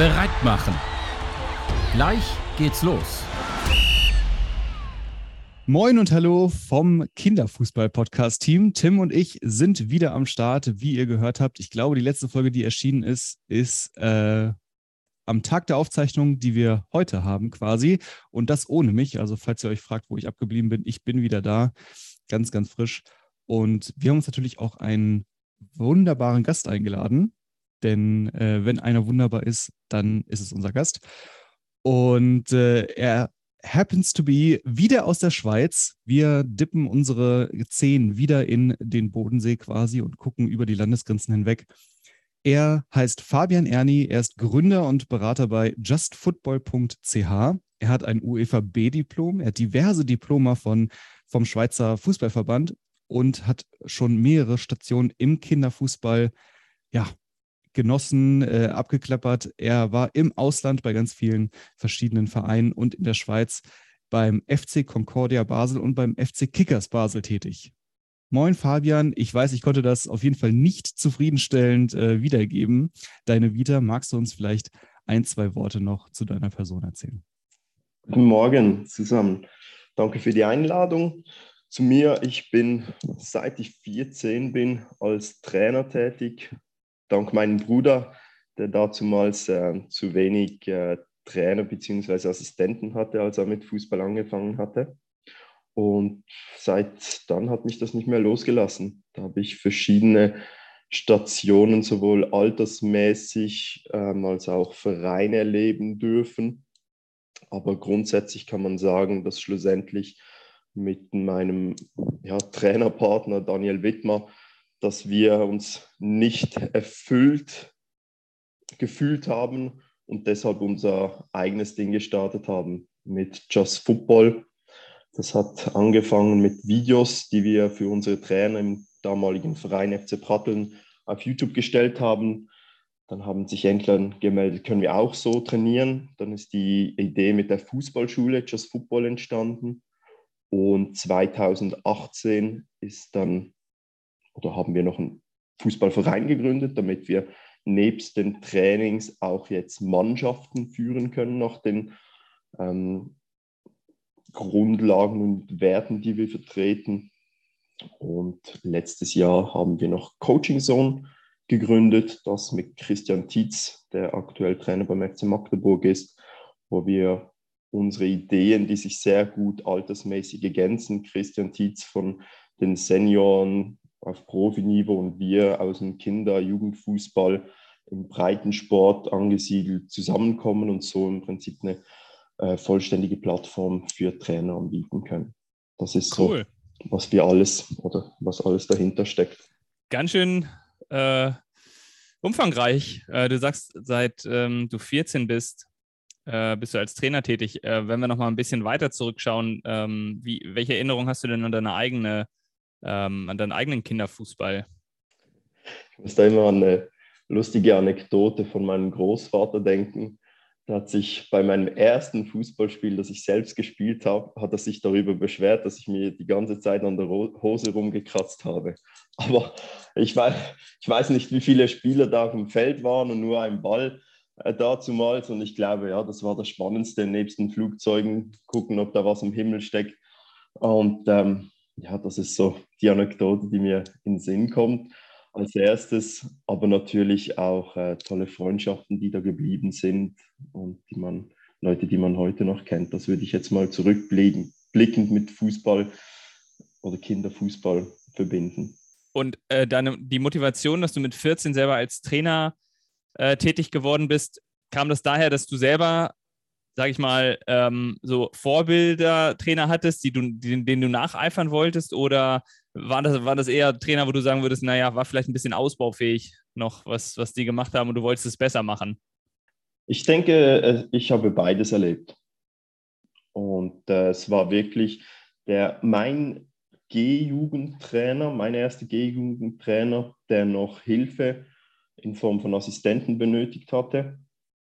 bereit machen. Gleich geht's los. Moin und hallo vom Kinderfußball-Podcast-Team. Tim und ich sind wieder am Start, wie ihr gehört habt. Ich glaube, die letzte Folge, die erschienen ist, ist äh, am Tag der Aufzeichnung, die wir heute haben quasi. Und das ohne mich. Also falls ihr euch fragt, wo ich abgeblieben bin, ich bin wieder da. Ganz, ganz frisch. Und wir haben uns natürlich auch einen wunderbaren Gast eingeladen. Denn äh, wenn einer wunderbar ist, dann ist es unser Gast. Und äh, er happens to be wieder aus der Schweiz. Wir dippen unsere Zehen wieder in den Bodensee quasi und gucken über die Landesgrenzen hinweg. Er heißt Fabian Erni, er ist Gründer und Berater bei justfootball.ch. Er hat ein UEFA B-Diplom, er hat diverse Diploma von, vom Schweizer Fußballverband und hat schon mehrere Stationen im Kinderfußball ja, genossen, äh, abgeklappert. Er war im Ausland bei ganz vielen verschiedenen Vereinen und in der Schweiz beim FC Concordia Basel und beim FC Kickers Basel tätig. Moin Fabian, ich weiß, ich konnte das auf jeden Fall nicht zufriedenstellend äh, wiedergeben. Deine Vita, magst du uns vielleicht ein, zwei Worte noch zu deiner Person erzählen? Guten Morgen zusammen. Danke für die Einladung. Zu mir, ich bin seit ich 14 bin als Trainer tätig, dank meinem Bruder, der dazumals äh, zu wenig äh, Trainer bzw. Assistenten hatte, als er mit Fußball angefangen hatte. Und seit dann hat mich das nicht mehr losgelassen. Da habe ich verschiedene Stationen, sowohl altersmäßig ähm, als auch Vereine erleben dürfen. Aber grundsätzlich kann man sagen, dass schlussendlich mit meinem ja, Trainerpartner Daniel Wittmer dass wir uns nicht erfüllt gefühlt haben und deshalb unser eigenes Ding gestartet haben mit Just Football. Das hat angefangen mit Videos, die wir für unsere Trainer im damaligen Verein FC Pratteln auf YouTube gestellt haben. Dann haben sich Entler gemeldet, können wir auch so trainieren. Dann ist die Idee mit der Fußballschule Just Football entstanden. Und 2018 ist dann oder haben wir noch einen Fußballverein gegründet, damit wir nebst den Trainings auch jetzt Mannschaften führen können nach den ähm, Grundlagen und Werten, die wir vertreten. Und letztes Jahr haben wir noch Coaching Zone gegründet, das mit Christian Tietz, der aktuell Trainer beim FC Magdeburg ist, wo wir unsere Ideen, die sich sehr gut altersmäßig ergänzen, Christian Tietz von den Senioren auf Profiniveau und wir aus dem Kinder-, Jugendfußball im Breitensport angesiedelt zusammenkommen und so im Prinzip eine äh, vollständige Plattform für Trainer anbieten können. Das ist cool. so, was wir alles oder was alles dahinter steckt. Ganz schön äh, umfangreich. Äh, du sagst, seit ähm, du 14 bist, äh, bist du als Trainer tätig. Äh, wenn wir noch mal ein bisschen weiter zurückschauen, ähm, wie, welche Erinnerung hast du denn an deine eigene ähm, an deinen eigenen Kinderfußball? Ich muss da immer an eine lustige Anekdote von meinem Großvater denken. Da hat sich bei meinem ersten Fußballspiel, das ich selbst gespielt habe, hat er sich darüber beschwert, dass ich mir die ganze Zeit an der Hose rumgekratzt habe. Aber ich weiß, ich weiß nicht, wie viele Spieler da auf dem Feld waren und nur ein Ball äh, dazumals. Und ich glaube, ja, das war das Spannendste, nebst den Flugzeugen gucken, ob da was im Himmel steckt. Und ähm, ja, das ist so die Anekdote, die mir in den Sinn kommt als erstes, aber natürlich auch äh, tolle Freundschaften, die da geblieben sind und die man, Leute, die man heute noch kennt. Das würde ich jetzt mal zurückblickend blickend mit Fußball oder Kinderfußball verbinden. Und äh, deine, die Motivation, dass du mit 14 selber als Trainer äh, tätig geworden bist, kam das daher, dass du selber sag ich mal, ähm, so Vorbilder, Trainer hattest, die du, die, denen du nacheifern wolltest? Oder waren das, waren das eher Trainer, wo du sagen würdest, naja, war vielleicht ein bisschen ausbaufähig noch, was, was die gemacht haben und du wolltest es besser machen? Ich denke, äh, ich habe beides erlebt. Und es war wirklich der, mein G-Jugendtrainer, mein erster G-Jugendtrainer, der noch Hilfe in Form von Assistenten benötigt hatte.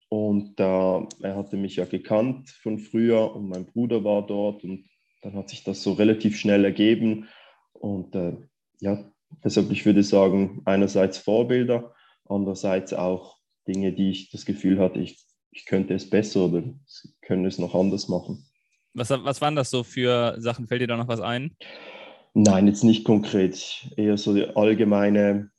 Und äh, er hatte mich ja gekannt von früher und mein Bruder war dort und dann hat sich das so relativ schnell ergeben. Und äh, ja, deshalb, ich würde sagen, einerseits Vorbilder, andererseits auch Dinge, die ich das Gefühl hatte, ich ich könnte es besser oder sie können es noch anders machen. Was, was waren das so für Sachen? Fällt dir da noch was ein? Nein, jetzt nicht konkret. Eher so die allgemeine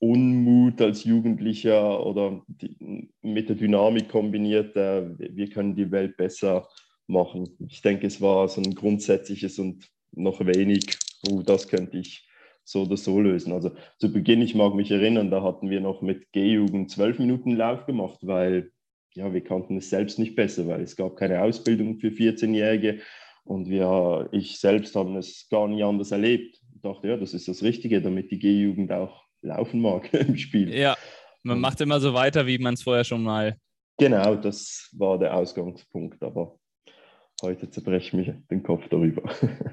Unmut als Jugendlicher oder die, mit der Dynamik kombiniert, äh, wir können die Welt besser machen. Ich denke, es war so ein grundsätzliches und noch wenig, oh, das könnte ich so oder so lösen. Also zu Beginn, ich mag mich erinnern, da hatten wir noch mit G-Jugend zwölf Minuten Lauf gemacht, weil ja, wir kannten es selbst nicht besser, weil es gab keine Ausbildung für 14-Jährige und wir, ich selbst haben es gar nicht anders erlebt. Ich dachte, ja, das ist das Richtige, damit die G-Jugend auch laufen mag im Spiel. Ja, man macht immer so weiter, wie man es vorher schon mal. Genau, das war der Ausgangspunkt, aber heute zerbreche ich mir den Kopf darüber.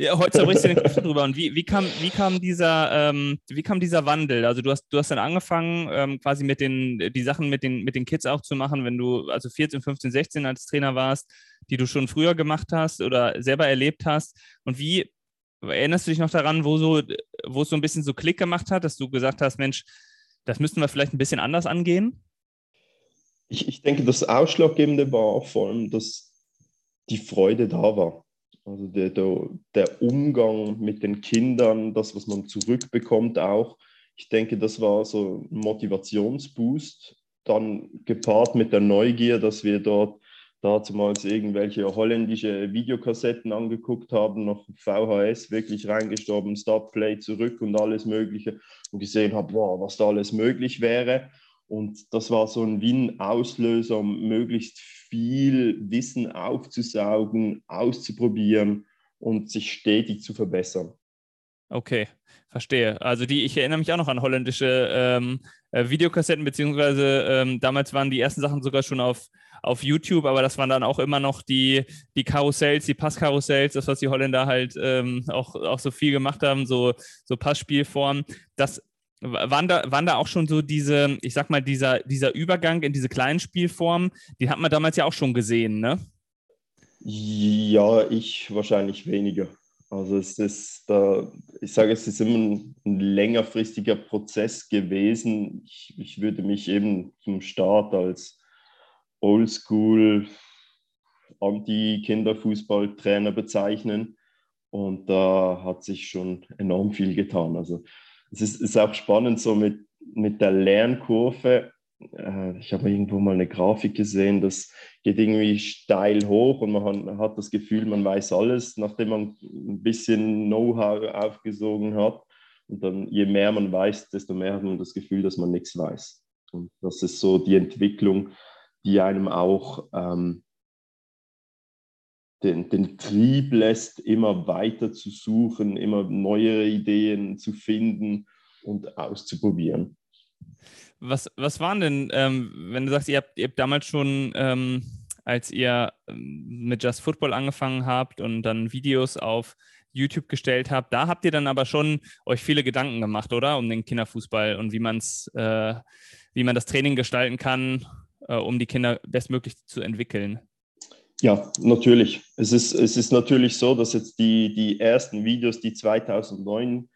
Ja, heute zerbrichst du den Kopf darüber. Und wie, wie, kam, wie, kam dieser, ähm, wie kam dieser Wandel? Also du hast, du hast dann angefangen, ähm, quasi mit den, die Sachen mit den, mit den Kids auch zu machen, wenn du also 14, 15, 16 als Trainer warst, die du schon früher gemacht hast oder selber erlebt hast. Und wie erinnerst du dich noch daran, wo, so, wo es so ein bisschen so Klick gemacht hat, dass du gesagt hast, Mensch, das müssten wir vielleicht ein bisschen anders angehen? Ich, ich denke, das Ausschlaggebende war vor allem, dass die Freude da war. Also der, der, der, Umgang mit den Kindern, das, was man zurückbekommt auch. Ich denke, das war so ein Motivationsboost. Dann gepaart mit der Neugier, dass wir dort damals irgendwelche holländische Videokassetten angeguckt haben, noch VHS wirklich reingestorben, Startplay zurück und alles Mögliche und gesehen habe, wow, was da alles möglich wäre. Und das war so ein Win-Auslöser, um möglichst viel Wissen aufzusaugen, auszuprobieren und sich stetig zu verbessern. Okay, verstehe. Also die, ich erinnere mich auch noch an holländische ähm, äh, Videokassetten, beziehungsweise ähm, damals waren die ersten Sachen sogar schon auf, auf YouTube, aber das waren dann auch immer noch die, die Karussells, die Passkarussells, das, was die Holländer halt ähm, auch, auch so viel gemacht haben, so, so Passspielformen. Das waren da, waren da auch schon so diese, ich sag mal, dieser, dieser Übergang in diese kleinen Spielformen, die hat man damals ja auch schon gesehen, ne? Ja, ich wahrscheinlich weniger. Also es ist da, ich sage, es ist immer ein, ein längerfristiger Prozess gewesen. Ich, ich, würde mich eben zum Start als Oldschool Anti-Kinderfußballtrainer bezeichnen. Und da hat sich schon enorm viel getan. Also es ist, ist auch spannend so mit, mit der Lernkurve. Äh, ich habe irgendwo mal eine Grafik gesehen, das geht irgendwie steil hoch und man hat das Gefühl, man weiß alles, nachdem man ein bisschen Know-how aufgesogen hat. Und dann, je mehr man weiß, desto mehr hat man das Gefühl, dass man nichts weiß. Und das ist so die Entwicklung, die einem auch ähm, den, den Trieb lässt, immer weiter zu suchen, immer neuere Ideen zu finden und auszuprobieren. Was, was waren denn, ähm, wenn du sagst, ihr habt, ihr habt damals schon, ähm, als ihr ähm, mit Just Football angefangen habt und dann Videos auf YouTube gestellt habt, da habt ihr dann aber schon euch viele Gedanken gemacht, oder? Um den Kinderfußball und wie man äh, wie man das Training gestalten kann, äh, um die Kinder bestmöglich zu entwickeln. Ja, natürlich. Es ist, es ist natürlich so, dass jetzt die, die ersten Videos, die 2009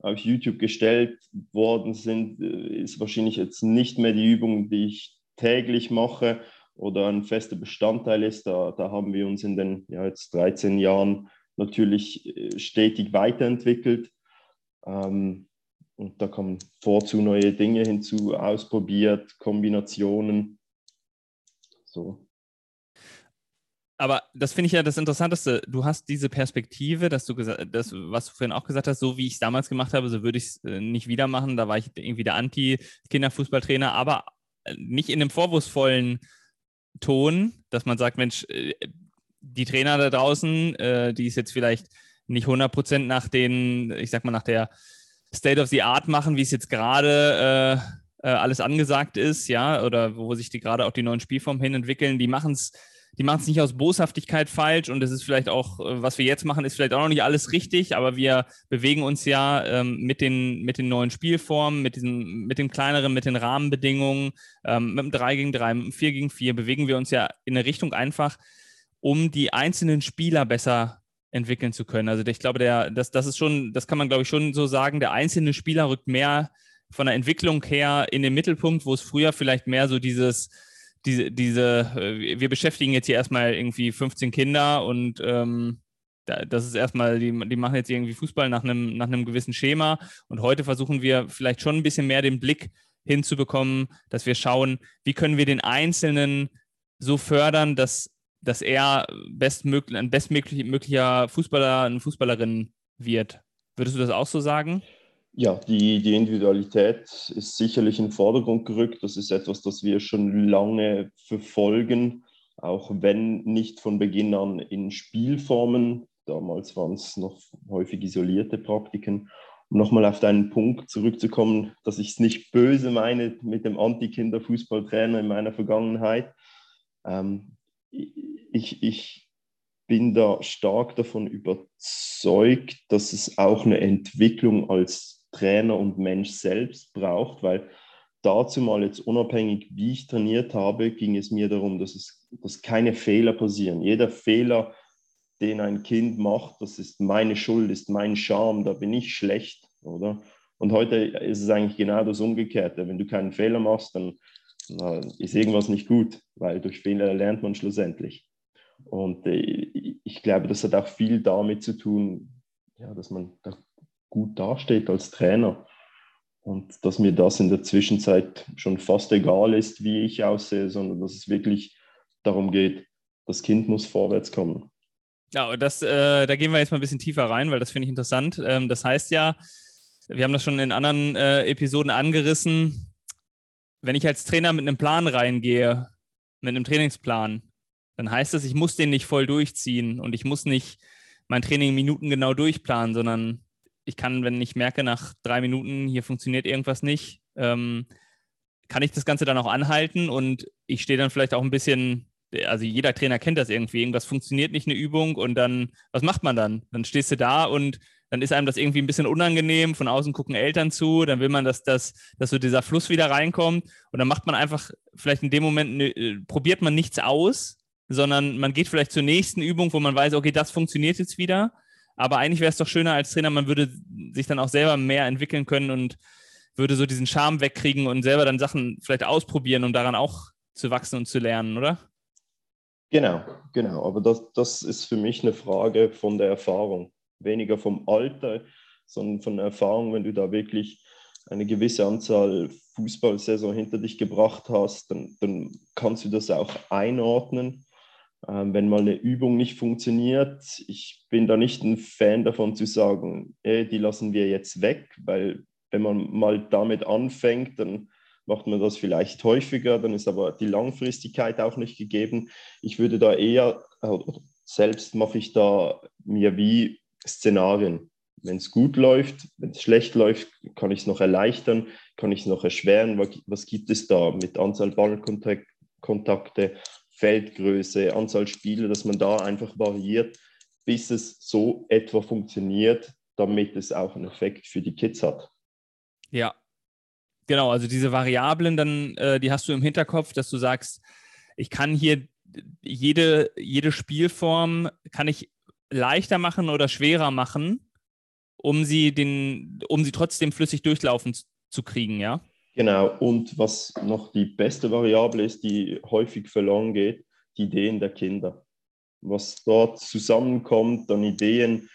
auf YouTube gestellt worden sind, äh, ist wahrscheinlich jetzt nicht mehr die Übung, die ich täglich mache oder ein fester Bestandteil ist. Da, da haben wir uns in den ja, jetzt 13 Jahren natürlich äh, stetig weiterentwickelt. Ähm, und da kommen vorzu neue Dinge hinzu, ausprobiert, Kombinationen. So. Aber das finde ich ja das Interessanteste. Du hast diese Perspektive, dass du gesagt, das, was du vorhin auch gesagt hast, so wie ich es damals gemacht habe, so würde ich es äh, nicht wieder machen. Da war ich irgendwie der Anti-Kinderfußballtrainer, aber äh, nicht in dem vorwurfsvollen Ton, dass man sagt, Mensch, äh, die Trainer da draußen, die es jetzt vielleicht nicht 100 Prozent nach den, ich sag mal, nach der State of the Art machen, wie es jetzt gerade alles angesagt ist, ja, oder wo sich die gerade auch die neuen Spielformen hin entwickeln, die machen es die machen es nicht aus Boshaftigkeit falsch und es ist vielleicht auch, äh, was wir jetzt machen, ist vielleicht auch noch nicht alles richtig, aber wir bewegen uns ja ähm, mit, den, mit den neuen Spielformen, mit, diesen, mit dem kleineren, mit den Rahmenbedingungen, ähm, mit dem 3 gegen 3, mit dem 4 gegen 4, bewegen wir uns ja in eine Richtung einfach, um die einzelnen Spieler besser entwickeln zu können. Also ich glaube, der, das, das ist schon, das kann man glaube ich schon so sagen, der einzelne Spieler rückt mehr von der Entwicklung her in den Mittelpunkt, wo es früher vielleicht mehr so dieses diese, diese, äh, wir beschäftigen jetzt hier erstmal irgendwie 15 Kinder und ähm, das ist erstmal, die, die machen jetzt irgendwie Fußball nach einem, nach einem gewissen Schema. Und heute versuchen wir vielleicht schon ein bisschen mehr den Blick hinzubekommen, dass wir schauen, wie können wir den Einzelnen so fördern, dass, dass er bestmöglich, ein bestmöglicher Fußballer, eine Fußballerin wird. Würdest du das auch so sagen? Ja, die, die Individualität ist sicherlich in den Vordergrund gerückt. Das ist etwas, das wir schon lange verfolgen, auch wenn nicht von Beginn an in Spielformen. Damals waren es noch häufig isolierte Praktiken. Um nochmal auf deinen Punkt zurückzukommen, dass ich es nicht böse meine mit dem Anti-Kinder-Fußballtrainer in meiner Vergangenheit. Ähm, ich, ich bin da stark davon überzeugt, dass es auch eine Entwicklung als Trainer und Mensch selbst braucht, weil dazu mal jetzt unabhängig, wie ich trainiert habe, ging es mir darum, dass, es, dass keine Fehler passieren. Jeder Fehler, den ein Kind macht, das ist meine Schuld, ist mein Charme, da bin ich schlecht, oder? Und heute ist es eigentlich genau das Umgekehrte. Wenn du keinen Fehler machst, dann ist irgendwas nicht gut, weil durch Fehler lernt man schlussendlich. Und äh, ich glaube, das hat auch viel damit zu tun, ja, dass man da gut dasteht als Trainer. Und dass mir das in der Zwischenzeit schon fast egal ist, wie ich aussehe, sondern dass es wirklich darum geht, das Kind muss vorwärts kommen. Ja, das, äh, da gehen wir jetzt mal ein bisschen tiefer rein, weil das finde ich interessant. Ähm, das heißt ja, wir haben das schon in anderen äh, Episoden angerissen, wenn ich als Trainer mit einem Plan reingehe, mit einem Trainingsplan, dann heißt das, ich muss den nicht voll durchziehen und ich muss nicht mein Training Minuten genau durchplanen, sondern ich kann, wenn ich merke, nach drei Minuten, hier funktioniert irgendwas nicht, ähm, kann ich das Ganze dann auch anhalten und ich stehe dann vielleicht auch ein bisschen, also jeder Trainer kennt das irgendwie, irgendwas funktioniert nicht, eine Übung und dann, was macht man dann? Dann stehst du da und dann ist einem das irgendwie ein bisschen unangenehm, von außen gucken Eltern zu, dann will man, dass, das, dass so dieser Fluss wieder reinkommt und dann macht man einfach, vielleicht in dem Moment, ne, probiert man nichts aus, sondern man geht vielleicht zur nächsten Übung, wo man weiß, okay, das funktioniert jetzt wieder aber eigentlich wäre es doch schöner als Trainer, man würde sich dann auch selber mehr entwickeln können und würde so diesen Charme wegkriegen und selber dann Sachen vielleicht ausprobieren, um daran auch zu wachsen und zu lernen, oder? Genau, genau. Aber das, das ist für mich eine Frage von der Erfahrung. Weniger vom Alter, sondern von der Erfahrung, wenn du da wirklich eine gewisse Anzahl Fußballsaison hinter dich gebracht hast, dann, dann kannst du das auch einordnen wenn mal eine Übung nicht funktioniert, ich bin da nicht ein Fan davon zu sagen, ey, die lassen wir jetzt weg, weil wenn man mal damit anfängt, dann macht man das vielleicht häufiger, dann ist aber die Langfristigkeit auch nicht gegeben. Ich würde da eher, äh, selbst mache ich da mir wie Szenarien. Wenn es gut läuft, wenn es schlecht läuft, kann ich es noch erleichtern, kann ich es noch erschweren. Was gibt es da mit Anzahl Ballkontakte, Feldgröße, Anzahl Spiele, dass man da einfach variiert, bis es so etwa funktioniert, damit es auch einen Effekt für die Kids hat. Ja, genau. Also diese Variablen dann, äh, die hast du im Hinterkopf, dass du sagst, ich kann hier jede, jede Spielform kann ich leichter machen oder schwerer machen, um sie, den, um sie trotzdem flüssig durchlaufen zu kriegen, ja? Genau, und was noch die beste Variable ist, die häufig verloren geht, die Ideen der Kinder. Was dort zusammenkommt an Ideen,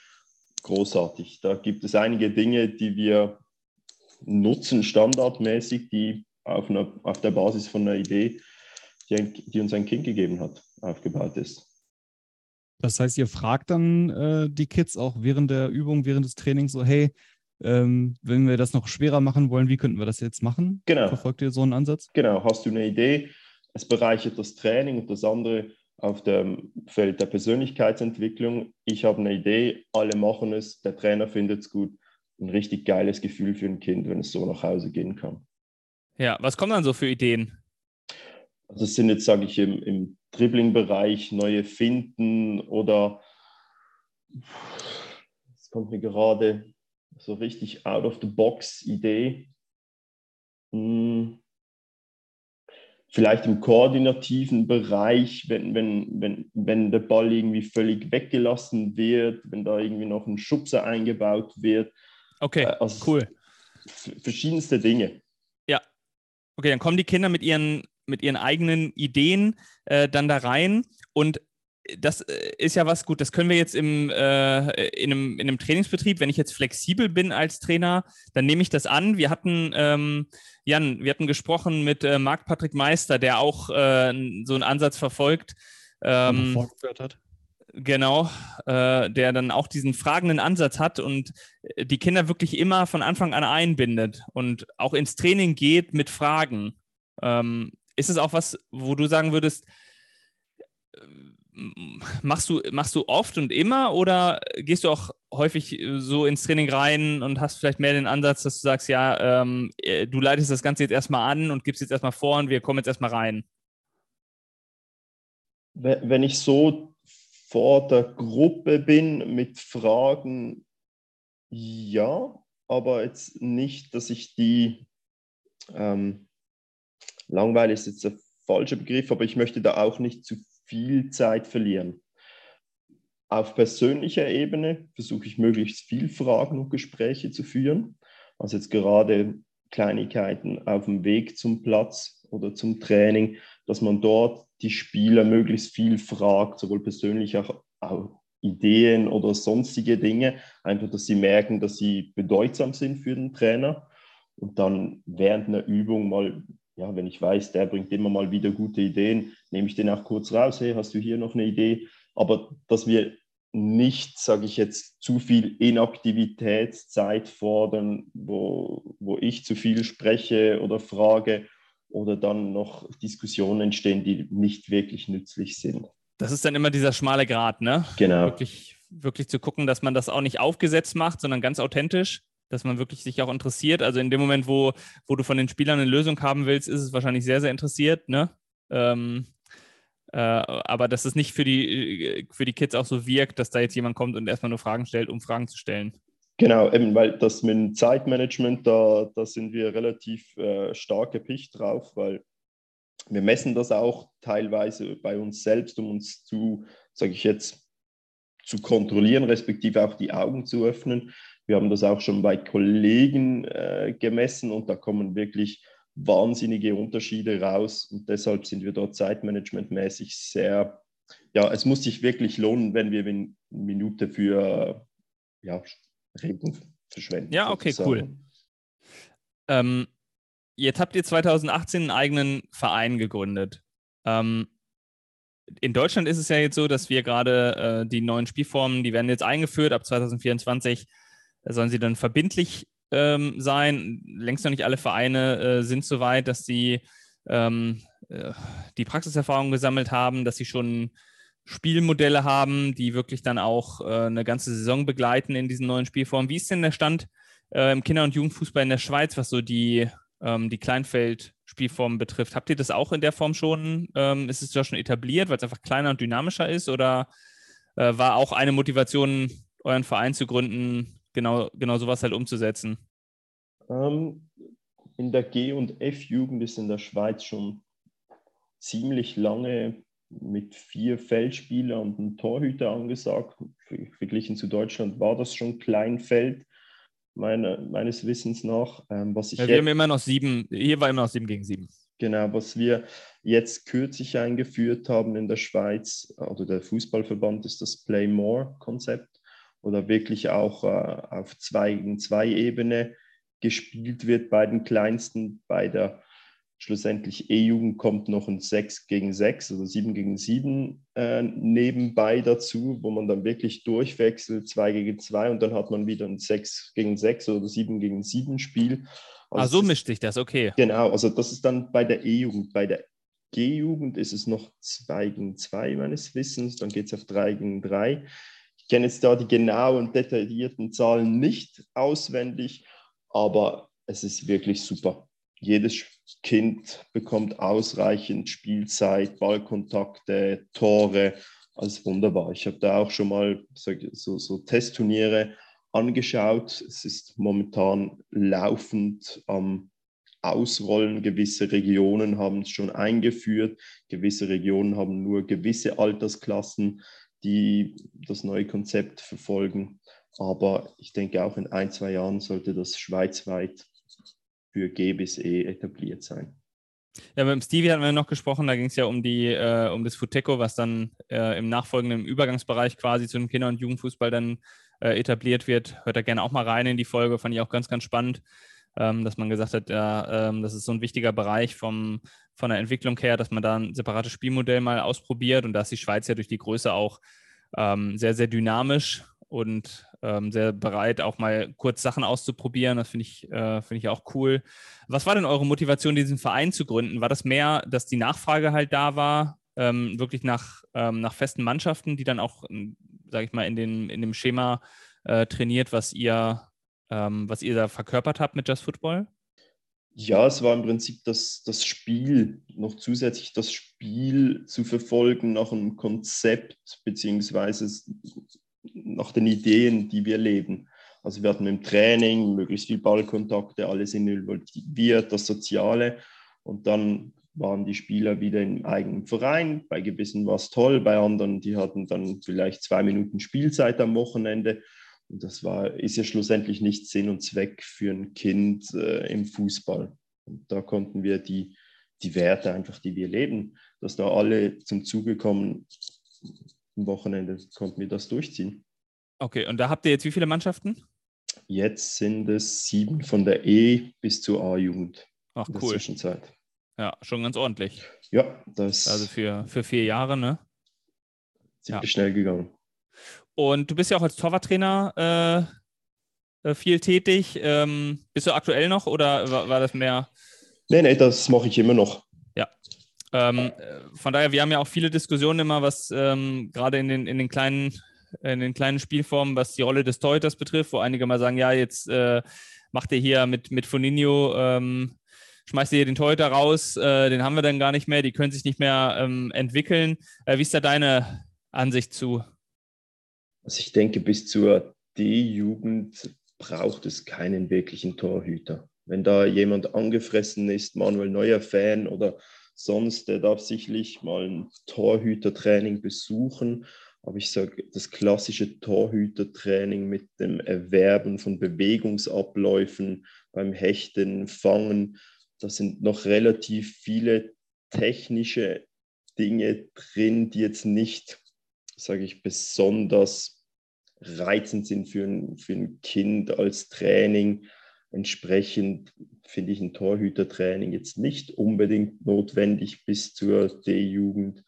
großartig. Da gibt es einige Dinge, die wir nutzen standardmäßig, die auf, einer, auf der Basis von einer Idee, die, die, uns ein Kind gegeben hat, aufgebaut ist. Das heißt, ihr fragt dann äh, die Kids auch während der Übung, während des Trainings so, hey, ähm, wenn wir das noch schwerer machen wollen, wie könnten wir das jetzt machen? Genau. Verfolgt ihr so einen Ansatz? Genau. Hast du eine Idee? Es bereichert das Training und das andere auf dem Feld der Persönlichkeitsentwicklung. Ich habe eine Idee, alle machen es, der Trainer findet es gut. Ein richtig geiles Gefühl für ein Kind, wenn es so nach Hause gehen kann. Ja, was kommen dann so für Ideen? Also es sind jetzt, sage ich, im, im Dribbling-Bereich neue Finden oder es kommt mir gerade so richtig out-of-the-box-Idee. Hm. Vielleicht im koordinativen Bereich, wenn, wenn, wenn, wenn der Ball irgendwie völlig weggelassen wird, wenn da irgendwie noch ein Schubser eingebaut wird. Okay, also cool. Verschiedenste Dinge. Ja. Okay, dann kommen die Kinder mit ihren mit ihren eigenen Ideen äh, dann da rein und das äh, ist ja was gut, das können wir jetzt im, äh, in, einem, in einem Trainingsbetrieb, wenn ich jetzt flexibel bin als Trainer, dann nehme ich das an. Wir hatten, ähm, Jan, wir hatten gesprochen mit äh, Marc-Patrick Meister, der auch äh, so einen Ansatz verfolgt. Ähm, vorgeführt hat. Genau, äh, der dann auch diesen fragenden Ansatz hat und äh, die Kinder wirklich immer von Anfang an einbindet und auch ins Training geht mit Fragen. Ähm, ist es auch was, wo du sagen würdest, machst du, machst du oft und immer oder gehst du auch häufig äh, so ins Training rein und hast vielleicht mehr den Ansatz, dass du sagst, ja, ähm, äh, du leitest das Ganze jetzt erstmal an und gibst jetzt erstmal vor und wir kommen jetzt erstmal rein? Wenn ich so vor der Gruppe bin mit Fragen, ja, aber jetzt nicht, dass ich die ähm, langweilig ist jetzt der falsche Begriff, aber ich möchte da auch nicht zu viel Zeit verlieren. Auf persönlicher Ebene versuche ich möglichst viel Fragen und Gespräche zu führen. Also jetzt gerade Kleinigkeiten auf dem Weg zum Platz oder zum Training, dass man dort die Spieler möglichst viel fragt, sowohl persönlich auch, auch Ideen oder sonstige Dinge, einfach, dass sie merken, dass sie bedeutsam sind für den Trainer und dann während einer Übung mal ja, wenn ich weiß, der bringt immer mal wieder gute Ideen, nehme ich den auch kurz raus, hey, hast du hier noch eine Idee? Aber dass wir nicht, sage ich jetzt, zu viel Inaktivitätszeit fordern, wo, wo ich zu viel spreche oder frage oder dann noch Diskussionen entstehen, die nicht wirklich nützlich sind. Das ist dann immer dieser schmale Grat, ne? Genau. Wirklich, wirklich zu gucken, dass man das auch nicht aufgesetzt macht, sondern ganz authentisch dass man wirklich sich auch interessiert. Also in dem Moment, wo, wo du von den Spielern eine Lösung haben willst, ist es wahrscheinlich sehr, sehr interessiert, ne? Ähm, äh, aber dass es nicht für die, äh, für die Kids auch so wirkt, dass da jetzt jemand kommt und erstmal nur Fragen stellt, um Fragen zu stellen. Genau, eben, weil das mit dem Zeitmanagement, da, da sind wir relativ äh, stark gepicht drauf, weil wir messen das auch teilweise bei uns selbst, um uns zu, sage ich jetzt, zu kontrollieren, respektive auch die Augen zu öffnen. Wir haben das auch schon bei Kollegen äh, gemessen und da kommen wirklich wahnsinnige Unterschiede raus und deshalb sind wir dort zeitmanagementmäßig sehr, ja, es muss sich wirklich lohnen, wenn wir eine Minute für ja, Reden verschwenden. Ja, okay, sozusagen. cool. Ähm, jetzt habt ihr 2018 einen eigenen Verein gegründet. Ähm, in Deutschland ist es ja jetzt so, dass wir gerade äh, die neuen Spielformen, die werden jetzt eingeführt ab 2024 sollen sie dann verbindlich ähm, sein. Längst noch nicht alle Vereine äh, sind so weit, dass sie ähm, äh, die Praxiserfahrung gesammelt haben, dass sie schon Spielmodelle haben, die wirklich dann auch äh, eine ganze Saison begleiten in diesen neuen Spielformen. Wie ist denn der Stand äh, im Kinder- und Jugendfußball in der Schweiz, was so die, ähm, die Kleinfeld-Spielformen betrifft? Habt ihr das auch in der Form schon? Ähm, ist es da schon etabliert, weil es einfach kleiner und dynamischer ist? Oder äh, war auch eine Motivation, euren Verein zu gründen, genau, genau sowas halt umzusetzen? Ähm, in der G- und F-Jugend ist in der Schweiz schon ziemlich lange mit vier Feldspielern und einem Torhüter angesagt. Verglichen zu Deutschland war das schon Kleinfeld, meine, meines Wissens nach. Ähm, was ich ja, wir haben immer noch sieben, hier war immer noch sieben gegen sieben. Genau, was wir jetzt kürzlich eingeführt haben in der Schweiz, oder der Fußballverband, ist das Play More-Konzept oder wirklich auch äh, auf zwei gegen zwei Ebene gespielt wird bei den Kleinsten. Bei der schlussendlich E-Jugend kommt noch ein 6 gegen 6 oder 7 gegen 7 äh, nebenbei dazu, wo man dann wirklich durchwechselt, 2 gegen 2 und dann hat man wieder ein 6 gegen 6 oder 7 gegen 7 Spiel. Also ah, so mischt sich das, okay. Genau, also das ist dann bei der E-Jugend. Bei der G-Jugend ist es noch 2 gegen 2 meines Wissens, dann geht es auf 3 gegen 3. Kenne jetzt da die genauen, detaillierten Zahlen nicht auswendig, aber es ist wirklich super. Jedes Kind bekommt ausreichend Spielzeit, Ballkontakte, Tore. Alles wunderbar. Ich habe da auch schon mal so, so Testturniere angeschaut. Es ist momentan laufend am Ausrollen. Gewisse Regionen haben es schon eingeführt. Gewisse Regionen haben nur gewisse Altersklassen die das neue Konzept verfolgen. Aber ich denke, auch in ein, zwei Jahren sollte das schweizweit für G bis E etabliert sein. Ja, dem Stevie hatten wir noch gesprochen, da ging es ja um die, äh, um das Futeco, was dann äh, im nachfolgenden Übergangsbereich quasi zu dem Kinder- und Jugendfußball dann äh, etabliert wird. Hört da gerne auch mal rein in die Folge, fand ich auch ganz, ganz spannend, ähm, dass man gesagt hat, ja, ähm, das ist so ein wichtiger Bereich vom, von der Entwicklung her, dass man da ein separates Spielmodell mal ausprobiert und da ist die Schweiz ja durch die Größe auch ähm, sehr, sehr dynamisch und ähm, sehr bereit, auch mal kurz Sachen auszuprobieren. Das finde ich, äh, find ich auch cool. Was war denn eure Motivation, diesen Verein zu gründen? War das mehr, dass die Nachfrage halt da war, ähm, wirklich nach, ähm, nach festen Mannschaften, die dann auch, sage ich mal, in, den, in dem Schema äh, trainiert, was ihr, ähm, was ihr da verkörpert habt mit Just Football? Ja, es war im Prinzip das, das Spiel, noch zusätzlich das Spiel zu verfolgen nach einem Konzept, beziehungsweise nach den Ideen, die wir leben. Also wir hatten im Training möglichst viel Ballkontakte, alle sind involviert, das Soziale. Und dann waren die Spieler wieder im eigenen Verein. Bei gewissen war es toll, bei anderen, die hatten dann vielleicht zwei Minuten Spielzeit am Wochenende. Und das war, ist ja schlussendlich nicht Sinn und Zweck für ein Kind äh, im Fußball. Und da konnten wir die, die Werte einfach, die wir leben, dass da alle zum Zuge kommen, am Wochenende konnten wir das durchziehen. Okay, und da habt ihr jetzt wie viele Mannschaften? Jetzt sind es sieben von der E bis zur A-Jugend. Ach cool. Zwischenzeit. Ja, schon ganz ordentlich. Ja, das Also für, für vier Jahre, ne? ziemlich schnell gegangen. Und du bist ja auch als Torwarttrainer äh, äh, viel tätig. Ähm, bist du aktuell noch oder war, war das mehr? Nee, nee, das mache ich immer noch. Ähm, von daher, wir haben ja auch viele Diskussionen immer, was ähm, gerade in den, in den kleinen in den kleinen Spielformen, was die Rolle des Torhüters betrifft, wo einige mal sagen, ja, jetzt äh, macht ihr hier mit, mit Foninho, ähm, schmeißt ihr hier den Torhüter raus, äh, den haben wir dann gar nicht mehr, die können sich nicht mehr ähm, entwickeln. Äh, wie ist da deine Ansicht zu? Also ich denke, bis zur D-Jugend braucht es keinen wirklichen Torhüter. Wenn da jemand angefressen ist, Manuel Neuer Fan oder sonst, der darf sicherlich mal ein Torhütertraining besuchen. Aber ich sage, das klassische Torhütertraining mit dem Erwerben von Bewegungsabläufen beim Hechten, Fangen, da sind noch relativ viele technische Dinge drin, die jetzt nicht, sage ich, besonders reizend sind für ein, für ein Kind als Training. Entsprechend finde ich ein Torhütertraining jetzt nicht unbedingt notwendig bis zur D-Jugend.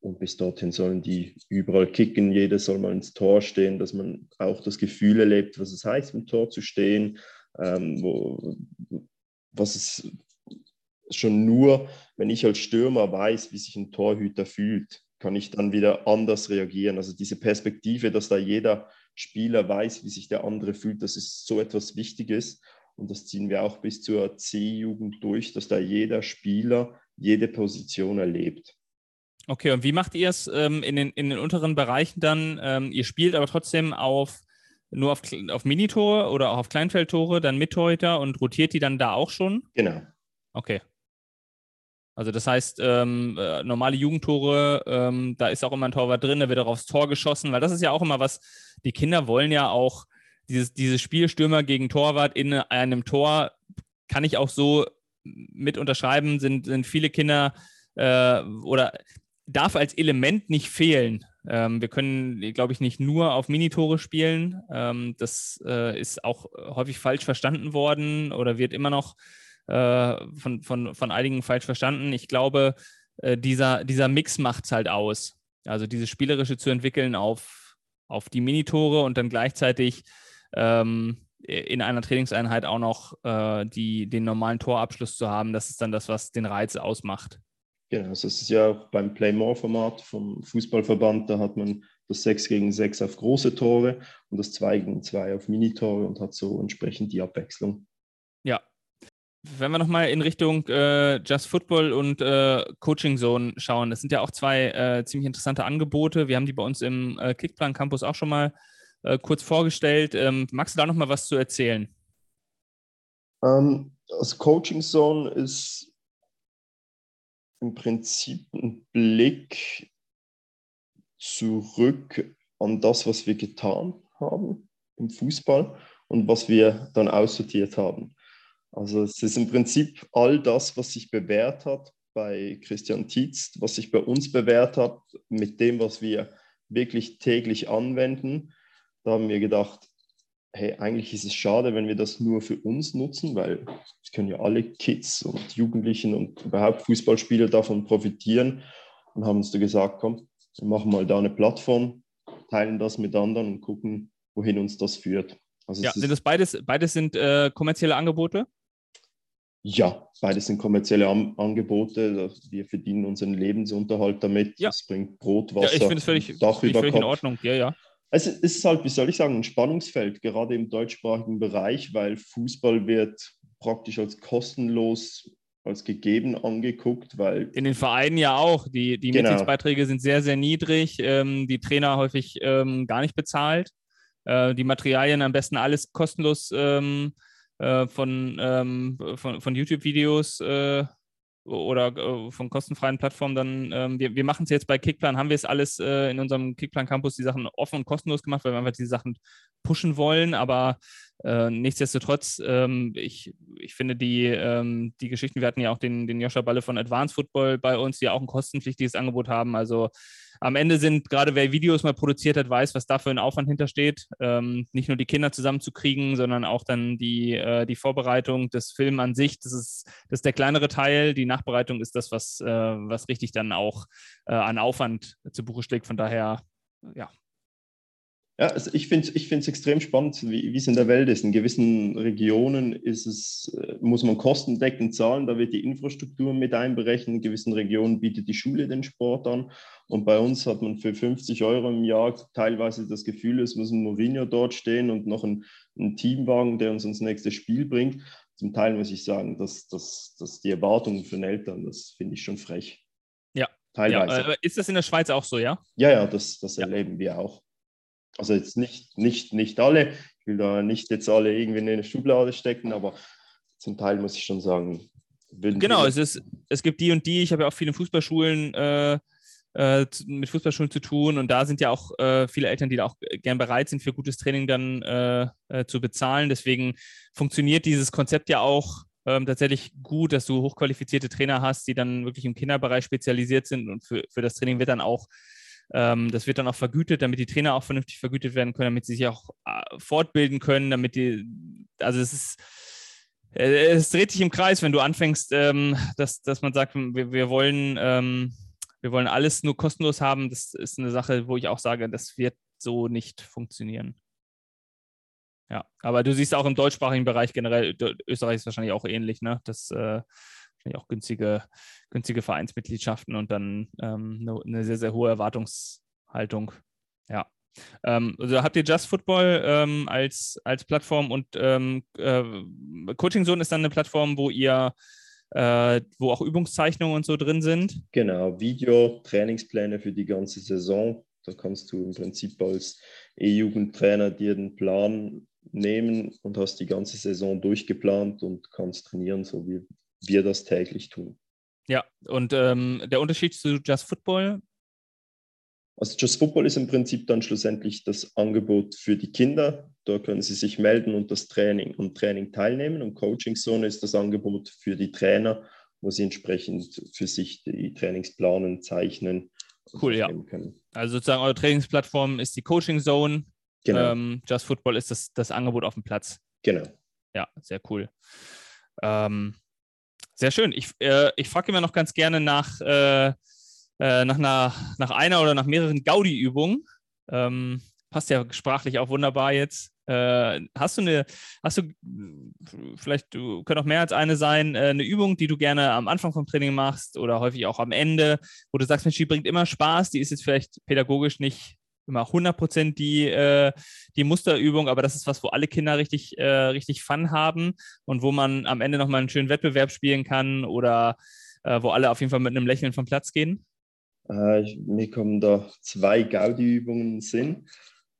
Und bis dorthin sollen die überall kicken, jeder soll mal ins Tor stehen, dass man auch das Gefühl erlebt, was es heißt, im Tor zu stehen, ähm, wo, was es schon nur, wenn ich als Stürmer weiß, wie sich ein Torhüter fühlt, kann ich dann wieder anders reagieren. Also diese Perspektive, dass da jeder Spieler weiß, wie sich der andere fühlt, das ist so etwas Wichtiges. Und das ziehen wir auch bis zur C-Jugend durch, dass da jeder Spieler jede Position erlebt. Okay, und wie macht ihr es ähm, in, den, in den unteren Bereichen dann? Ähm, ihr spielt aber trotzdem auf nur auf, auf Minitore oder auch auf Kleinfeldtore, dann mit Torhüter und rotiert die dann da auch schon? Genau. Okay. Also das heißt, ähm, äh, normale Jugendtore, ähm, da ist auch immer ein Torwart drin, da wird auch aufs Tor geschossen, weil das ist ja auch immer was, die Kinder wollen ja auch dieses, dieses Spiel gegen Torwart in einem Tor, kann ich auch so mit unterschreiben, sind, sind viele Kinder äh, oder darf als Element nicht fehlen. Ähm, wir können, glaube ich, nicht nur auf Minitore spielen. Ähm, das äh, ist auch häufig falsch verstanden worden oder wird immer noch äh, von, von, von einigen falsch verstanden. Ich glaube, äh, dieser, dieser Mix macht es halt aus. Also dieses Spielerische zu entwickeln auf, auf die Minitore und dann gleichzeitig ähm, in einer Trainingseinheit auch noch äh, die, den normalen Torabschluss zu haben, das ist dann das, was den Reiz ausmacht. Genau, also es ist ja auch beim Play More-Format vom Fußballverband, da hat man das 6 gegen 6 auf große Tore und das 2 gegen 2 auf Minitore und hat so entsprechend die Abwechslung. Wenn wir nochmal in Richtung äh, Just Football und äh, Coaching Zone schauen, das sind ja auch zwei äh, ziemlich interessante Angebote. Wir haben die bei uns im äh, Kickplan Campus auch schon mal äh, kurz vorgestellt. Ähm, magst du da nochmal was zu erzählen? Ähm, das Coaching Zone ist im Prinzip ein Blick zurück an das, was wir getan haben im Fußball und was wir dann aussortiert haben. Also es ist im Prinzip all das, was sich bewährt hat bei Christian Tietz, was sich bei uns bewährt hat, mit dem, was wir wirklich täglich anwenden. Da haben wir gedacht, hey, eigentlich ist es schade, wenn wir das nur für uns nutzen, weil es können ja alle Kids und Jugendlichen und überhaupt Fußballspieler davon profitieren und haben uns da gesagt, komm, wir machen mal da eine Plattform, teilen das mit anderen und gucken, wohin uns das führt. Also ja, sind das beides, beides sind äh, kommerzielle Angebote? Ja, beides sind kommerzielle An Angebote. Wir verdienen unseren Lebensunterhalt damit. Ja. Es bringt Brot, Wasser, ja, ich finde es völlig, Dach über völlig in Ordnung. Ja, ja. Es ist halt, wie soll ich sagen, ein Spannungsfeld, gerade im deutschsprachigen Bereich, weil Fußball wird praktisch als kostenlos, als gegeben angeguckt, weil. In den Vereinen ja auch. Die, die genau. Mitgliedsbeiträge sind sehr, sehr niedrig, ähm, die Trainer häufig ähm, gar nicht bezahlt. Äh, die Materialien am besten alles kostenlos ähm, äh, von, ähm, von, von YouTube-Videos äh, oder äh, von kostenfreien Plattformen dann, ähm, wir, wir machen es jetzt bei Kickplan, haben wir es alles äh, in unserem Kickplan Campus die Sachen offen und kostenlos gemacht, weil wir einfach die Sachen pushen wollen, aber äh, nichtsdestotrotz, ähm, ich, ich finde die, ähm, die Geschichten, wir hatten ja auch den, den Joscha Balle von Advanced Football bei uns, die ja auch ein kostenpflichtiges Angebot haben, also am Ende sind, gerade wer Videos mal produziert hat, weiß, was da für ein Aufwand hintersteht. Ähm, nicht nur die Kinder zusammenzukriegen, sondern auch dann die, äh, die Vorbereitung des Films an sich. Das ist, das ist der kleinere Teil. Die Nachbereitung ist das, was, äh, was richtig dann auch äh, an Aufwand zu Buche schlägt. Von daher, ja, ja, also ich finde es extrem spannend, wie, es in der Welt ist. In gewissen Regionen ist es, äh, muss man kostendeckend zahlen, da wird die Infrastruktur mit einberechnet. In gewissen Regionen bietet die Schule den Sport an. Und bei uns hat man für 50 Euro im Jahr teilweise das Gefühl, es muss ein Mourinho dort stehen und noch ein, ein Teamwagen, der uns ins nächste Spiel bringt. Zum Teil muss ich sagen, dass, dass, dass die Erwartungen von Eltern, das finde ich schon frech. Ja. Teilweise. Ja, ist das in der Schweiz auch so, ja? Ja, ja, das, das ja. erleben wir auch. Also jetzt nicht, nicht, nicht alle, ich will da nicht jetzt alle irgendwie in eine Schublade stecken, aber zum Teil muss ich schon sagen. Genau, es, ist, es gibt die und die, ich habe ja auch viele Fußballschulen äh, äh, mit Fußballschulen zu tun und da sind ja auch äh, viele Eltern, die da auch gern bereit sind, für gutes Training dann äh, äh, zu bezahlen. Deswegen funktioniert dieses Konzept ja auch ähm, tatsächlich gut, dass du hochqualifizierte Trainer hast, die dann wirklich im Kinderbereich spezialisiert sind und für, für das Training wird dann auch ähm, das wird dann auch vergütet, damit die Trainer auch vernünftig vergütet werden können, damit sie sich auch äh, fortbilden können, damit die, also es ist, äh, es dreht sich im Kreis, wenn du anfängst, ähm, dass, dass man sagt, wir, wir wollen, ähm, wir wollen alles nur kostenlos haben. Das ist eine Sache, wo ich auch sage, das wird so nicht funktionieren. Ja, aber du siehst auch im deutschsprachigen Bereich generell, Österreich ist wahrscheinlich auch ähnlich, ne? Das äh, auch günstige, günstige Vereinsmitgliedschaften und dann ähm, eine, eine, sehr, sehr hohe Erwartungshaltung. Ja. Ähm, also habt ihr Just Football ähm, als, als Plattform und ähm, äh, Coaching Zone ist dann eine Plattform, wo ihr äh, wo auch Übungszeichnungen und so drin sind? Genau, Video, Trainingspläne für die ganze Saison. Da kannst du im Prinzip als E-Jugendtrainer dir den Plan nehmen und hast die ganze Saison durchgeplant und kannst trainieren, so wie wir das täglich tun. Ja, und ähm, der Unterschied zu Just Football? Also Just Football ist im Prinzip dann schlussendlich das Angebot für die Kinder. Da können sie sich melden und das Training und Training teilnehmen. Und Coaching Zone ist das Angebot für die Trainer, wo sie entsprechend für sich die Trainingsplanen zeichnen. Cool, ja. Können. Also sozusagen eure Trainingsplattform ist die Coaching Zone. Genau. Ähm, Just Football ist das, das Angebot auf dem Platz. Genau. Ja, sehr cool. Ähm, sehr schön. Ich, äh, ich frage immer noch ganz gerne nach, äh, äh, nach, einer, nach einer oder nach mehreren Gaudi-Übungen. Ähm, passt ja sprachlich auch wunderbar jetzt. Äh, hast du eine, hast du, vielleicht du, können auch mehr als eine sein, äh, eine Übung, die du gerne am Anfang vom Training machst oder häufig auch am Ende, wo du sagst, Mensch, die bringt immer Spaß, die ist jetzt vielleicht pädagogisch nicht immer 100% die, äh, die Musterübung, aber das ist was, wo alle Kinder richtig, äh, richtig Fun haben und wo man am Ende nochmal einen schönen Wettbewerb spielen kann oder äh, wo alle auf jeden Fall mit einem Lächeln vom Platz gehen? Äh, mir kommen da zwei Gaudi-Übungen Sinn.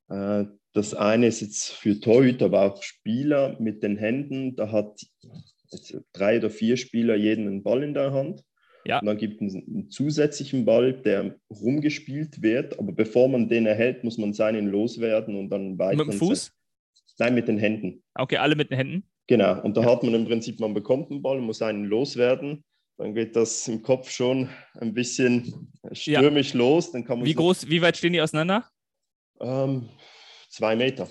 Äh, das eine ist jetzt für Torhüter, aber auch Spieler mit den Händen. Da hat drei oder vier Spieler jeden einen Ball in der Hand. Ja. Und dann gibt es einen zusätzlichen Ball, der rumgespielt wird, aber bevor man den erhält, muss man seinen loswerden und dann weiter. Mit dem Fuß? Nein, mit den Händen. Okay, alle mit den Händen? Genau, und da Ja. hat man im Prinzip, man bekommt einen Ball, muss einen loswerden. Dann geht das im Kopf schon ein bisschen stürmisch los. Dann kann man Wie groß, wie weit stehen die auseinander? Ähm, zwei Meter.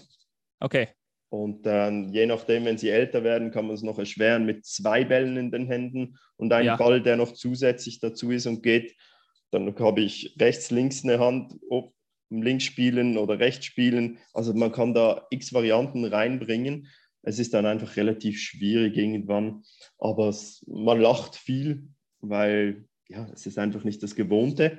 Okay. Und dann, je nachdem, wenn sie älter werden, kann man es noch erschweren mit zwei Bällen in den Händen und einem Ja. Ball, der noch zusätzlich dazu ist und geht. Dann habe ich rechts, links eine Hand, ob links spielen oder rechts spielen. Also man kann da x Varianten reinbringen. Es ist dann einfach relativ schwierig irgendwann, aber es, man lacht viel, weil ja, es ist einfach nicht das Gewohnte.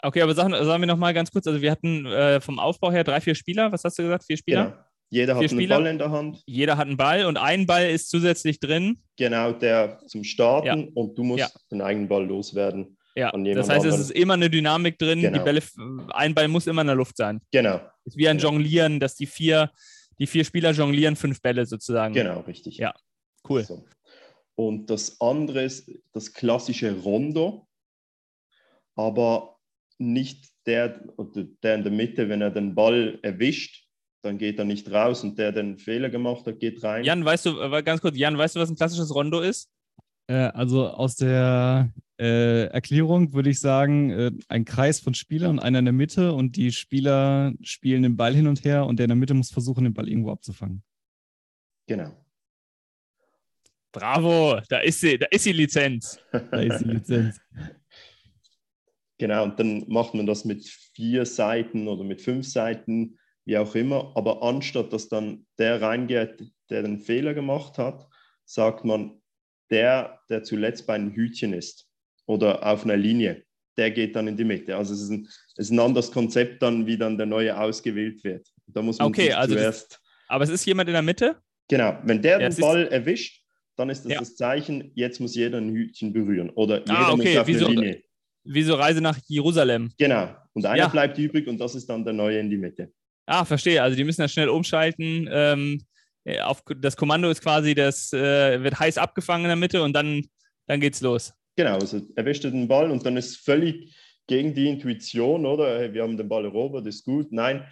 Okay, aber sagen, sagen wir nochmal ganz kurz, also wir hatten äh, vom Aufbau her drei, vier Spieler. Was hast du gesagt? Vier Spieler? Genau. Jeder hat Vier einen Spieler? Ball in der Hand. Jeder hat einen Ball und ein Ball ist zusätzlich drin. Genau, der zum Starten und du musst Ja. den eigenen Ball loswerden. Ja, das heißt, es anderen. ist immer eine Dynamik drin. Die Genau. Bälle, ein Ball muss immer in der Luft sein. Genau, ist wie ein Ja. Jonglieren, dass die vier, die vier Spieler jonglieren fünf Bälle sozusagen. genau, richtig. Ja, cool. So. Und das andere ist das klassische Rondo, aber nicht der, der in der Mitte, wenn er den Ball erwischt, dann geht er nicht raus und der, der den Fehler gemacht hat, geht rein. Jan, weißt du, äh, ganz kurz, Jan, weißt du, was ein klassisches Rondo ist? Äh, also aus der äh, Erklärung würde ich sagen, äh, ein Kreis von Spielern und einer in der Mitte und die Spieler spielen den Ball hin und her und der in der Mitte muss versuchen, den Ball irgendwo abzufangen. Genau. Bravo, da ist sie, da ist die Lizenz. Da ist die Lizenz. Genau, und dann macht man das mit vier Seiten oder mit fünf Seiten, wie auch immer. Aber anstatt dass dann der reingeht, der den Fehler gemacht hat, sagt man, der, der zuletzt bei einem Hütchen ist oder auf einer Linie, der geht dann in die Mitte. Also es ist ein, es ist ein anderes Konzept dann, wie dann der neue ausgewählt wird. Da muss man Okay, also das- zuerst, Aber es ist jemand in der Mitte? genau, wenn der Ja, den Ball erwischt, dann ist das Ja. das Zeichen, jetzt muss jeder ein Hütchen berühren oder jeder Ah, okay, muss auf wie eine so- Linie. Wie so Reise nach Jerusalem. Genau, und einer Ja. bleibt übrig und das ist dann der neue in die Mitte. Ah, verstehe. Also die müssen da schnell umschalten. Ähm, äh, auf, das Kommando ist quasi, das äh, wird heiß abgefangen in der Mitte und dann, dann geht's los. Genau, also erwischt er den Ball und dann ist völlig gegen die Intuition, oder? Hey, wir haben den Ball erobert, ist gut. Nein,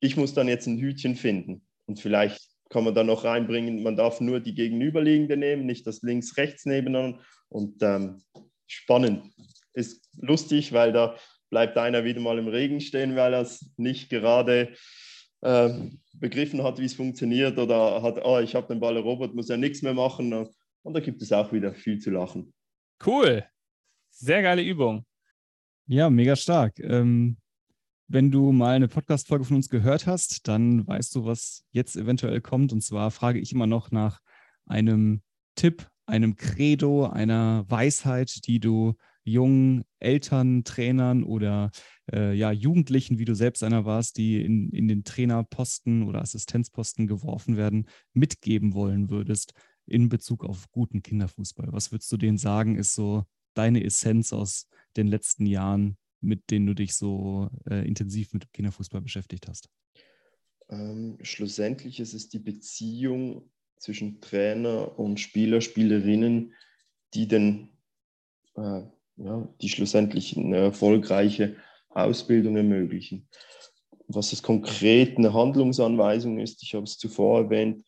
ich muss dann jetzt ein Hütchen finden. Und vielleicht kann man da noch reinbringen, man darf nur die gegenüberliegende nehmen, nicht das links-rechts nebeneinander. Und ähm, spannend. Ist lustig, weil da bleibt einer wieder mal im Regen stehen, weil er es nicht gerade äh, begriffen hat, wie es funktioniert oder hat, oh, ich habe den Ball erobert, muss ja nichts mehr machen. Und da gibt es auch wieder viel zu lachen. Cool. Sehr geile Übung. Ja, mega stark. Ähm, wenn du mal eine Podcast-Folge von uns gehört hast, dann weißt du, was jetzt eventuell kommt. Und zwar frage ich immer noch nach einem Tipp, einem Credo, einer Weisheit, die du jungen Eltern, Trainern oder äh, ja, Jugendlichen, wie du selbst einer warst, die in, in den Trainerposten oder Assistenzposten geworfen werden, mitgeben wollen würdest in Bezug auf guten Kinderfußball. Was würdest du denen sagen, ist so deine Essenz aus den letzten Jahren, mit denen du dich so äh, intensiv mit Kinderfußball beschäftigt hast? Ähm, schlussendlich ist es die Beziehung zwischen Trainer und Spieler, Spielerinnen, die den, äh, ja, die schlussendlich eine erfolgreiche Ausbildung ermöglichen. Was es konkret eine Handlungsanweisung ist, ich habe es zuvor erwähnt,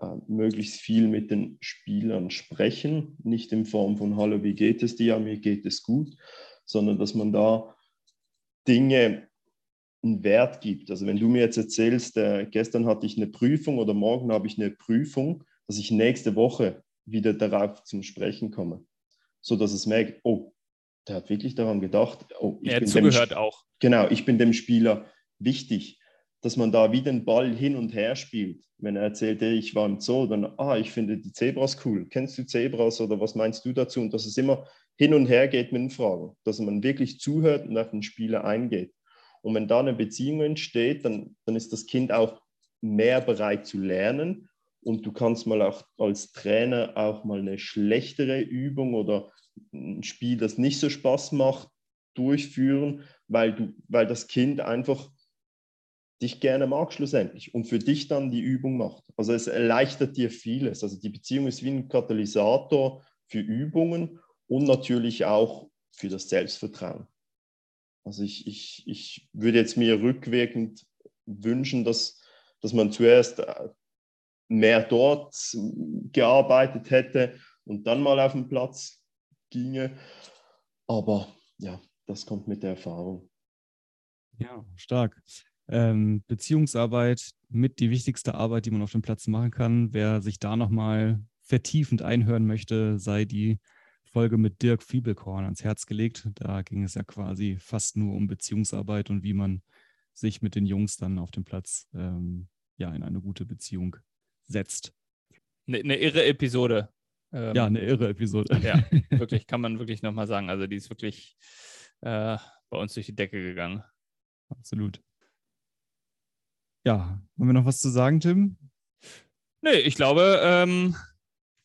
äh, möglichst viel mit den Spielern sprechen, nicht in Form von Hallo, wie geht es dir, mir geht es gut, sondern dass man da Dinge einen Wert gibt. Also wenn du mir jetzt erzählst, äh, gestern hatte ich eine Prüfung oder morgen habe ich eine Prüfung, dass ich nächste Woche wieder darauf zum Sprechen komme, so dass es merkt, oh, der hat wirklich daran gedacht, oh, ich Er bin dem zugehört auch. Genau, ich bin dem Spieler wichtig, dass man da wie den Ball hin und her spielt. Wenn er erzählt, hey, ich war im Zoo, dann, ah, ich finde die Zebras cool. Kennst du Zebras oder was meinst du dazu? Und dass es immer hin und her geht mit den Fragen, dass man wirklich zuhört und auf den Spieler eingeht. Und wenn da eine Beziehung entsteht, dann, dann ist das Kind auch mehr bereit zu lernen. Und du kannst mal auch als Trainer auch mal eine schlechtere Übung oder ein Spiel, das nicht so Spaß macht, durchführen, weil, du, weil das Kind einfach dich gerne mag schlussendlich und für dich dann die Übung macht. Also es erleichtert dir vieles. Also die Beziehung ist wie ein Katalysator für Übungen und natürlich auch für das Selbstvertrauen. Also ich, ich, ich würde jetzt mir rückwirkend wünschen, dass, dass man zuerst äh, mehr dort gearbeitet hätte und dann mal auf den Platz ginge. Aber ja, das kommt mit der Erfahrung. Ja, stark. Ähm, Beziehungsarbeit mit die wichtigste Arbeit, die man auf dem Platz machen kann. Wer sich da nochmal vertiefend einhören möchte, sei die Folge mit Dirk Fiebelkorn ans Herz gelegt. Da ging es ja quasi fast nur um Beziehungsarbeit und wie man sich mit den Jungs dann auf dem Platz ähm, ja in eine gute Beziehung setzt. Eine ne irre Episode. Ähm, ja, eine irre Episode. Ja, wirklich, kann man wirklich nochmal sagen. Also die ist wirklich äh, bei uns durch die Decke gegangen. Absolut. Ja, haben wir noch was zu sagen, Tim? Nee, ich glaube, ähm,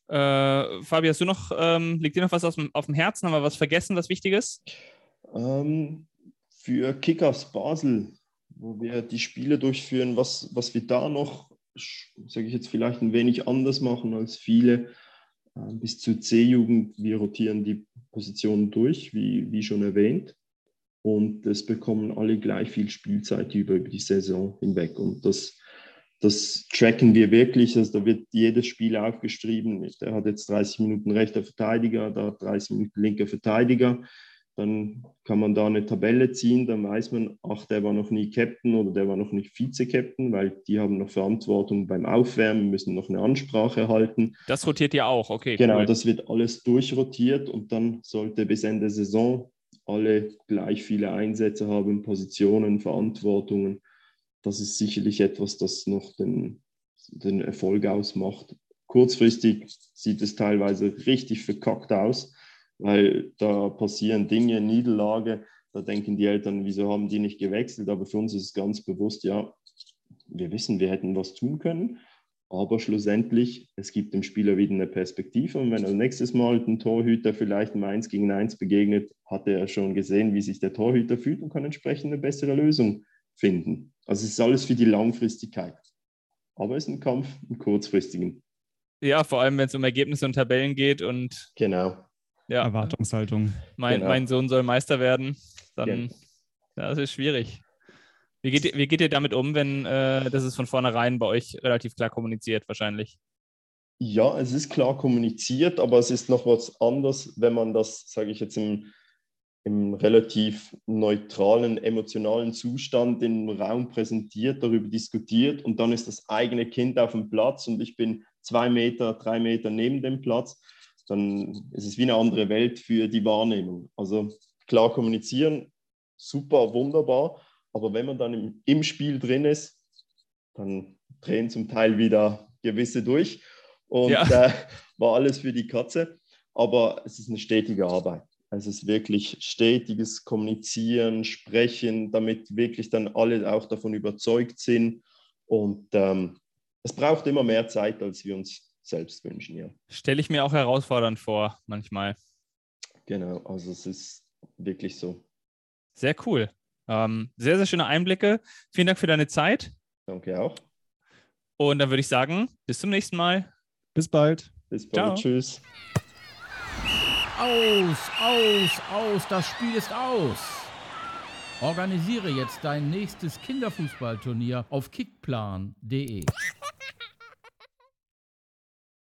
äh, Fabi, hast du noch, ähm, liegt dir noch was auf dem, auf dem Herzen? Haben wir was vergessen, was Wichtiges? Ähm, für Kickers Basel, wo wir die Spiele durchführen, was, was wir da noch, sage ich jetzt vielleicht ein wenig anders machen als viele, äh, bis zur C-Jugend. Wir rotieren die Positionen durch, wie, wie schon erwähnt. Und es bekommen alle gleich viel Spielzeit über, über die Saison hinweg. Und das, das tracken wir wirklich. Also da wird jedes Spiel aufgeschrieben. Der hat jetzt 30 Minuten rechter Verteidiger, da 30 Minuten linker Verteidiger. Dann kann man da eine Tabelle ziehen, dann weiß man, ach, der war noch nie Captain oder der war noch nicht Vize-Captain, weil die haben noch Verantwortung beim Aufwärmen, müssen noch eine Ansprache halten. Das rotiert ja auch, okay. Genau, cool. das wird alles durchrotiert und dann sollte bis Ende Saison alle gleich viele Einsätze haben, Positionen, Verantwortungen. Das ist sicherlich etwas, das noch den, den Erfolg ausmacht. Kurzfristig sieht es teilweise richtig verkackt aus weil da passieren Dinge, Niederlage, da denken die Eltern, wieso haben die nicht gewechselt? Aber für uns ist es ganz bewusst, ja, wir wissen, wir hätten was tun können, aber schlussendlich, es gibt dem Spieler wieder eine Perspektive und wenn er nächstes Mal den Torhüter vielleicht im 1 gegen 1 begegnet, hat er schon gesehen, wie sich der Torhüter fühlt und kann entsprechend eine bessere Lösung finden. Also es ist alles für die Langfristigkeit. Aber es ist ein Kampf im kurzfristigen. Ja, vor allem, wenn es um Ergebnisse und Tabellen geht und genau ja. Erwartungshaltung. Mein, genau. mein Sohn soll Meister werden. Dann, ja. das ist schwierig. Wie geht, wie geht ihr damit um, wenn äh, das ist von vornherein bei euch relativ klar kommuniziert, wahrscheinlich? Ja, es ist klar kommuniziert, aber es ist noch was anderes, wenn man das, sage ich jetzt, im, im relativ neutralen, emotionalen Zustand im Raum präsentiert, darüber diskutiert und dann ist das eigene Kind auf dem Platz und ich bin zwei Meter, drei Meter neben dem Platz dann ist es wie eine andere Welt für die Wahrnehmung. Also klar kommunizieren, super, wunderbar, aber wenn man dann im, im Spiel drin ist, dann drehen zum Teil wieder gewisse durch und ja. äh, war alles für die Katze. Aber es ist eine stetige Arbeit. Es ist wirklich stetiges Kommunizieren, Sprechen, damit wirklich dann alle auch davon überzeugt sind. Und ähm, es braucht immer mehr Zeit, als wir uns selbst wünschen, ja. Stelle ich mir auch herausfordernd vor, manchmal. Genau, also es ist wirklich so. Sehr cool. Ähm, sehr, sehr schöne Einblicke. Vielen Dank für deine Zeit. Danke auch. Und dann würde ich sagen, bis zum nächsten Mal. Bis bald. Bis bald. Ciao. Tschüss. Aus, aus, aus, das Spiel ist aus. Organisiere jetzt dein nächstes Kinderfußballturnier auf kickplan.de.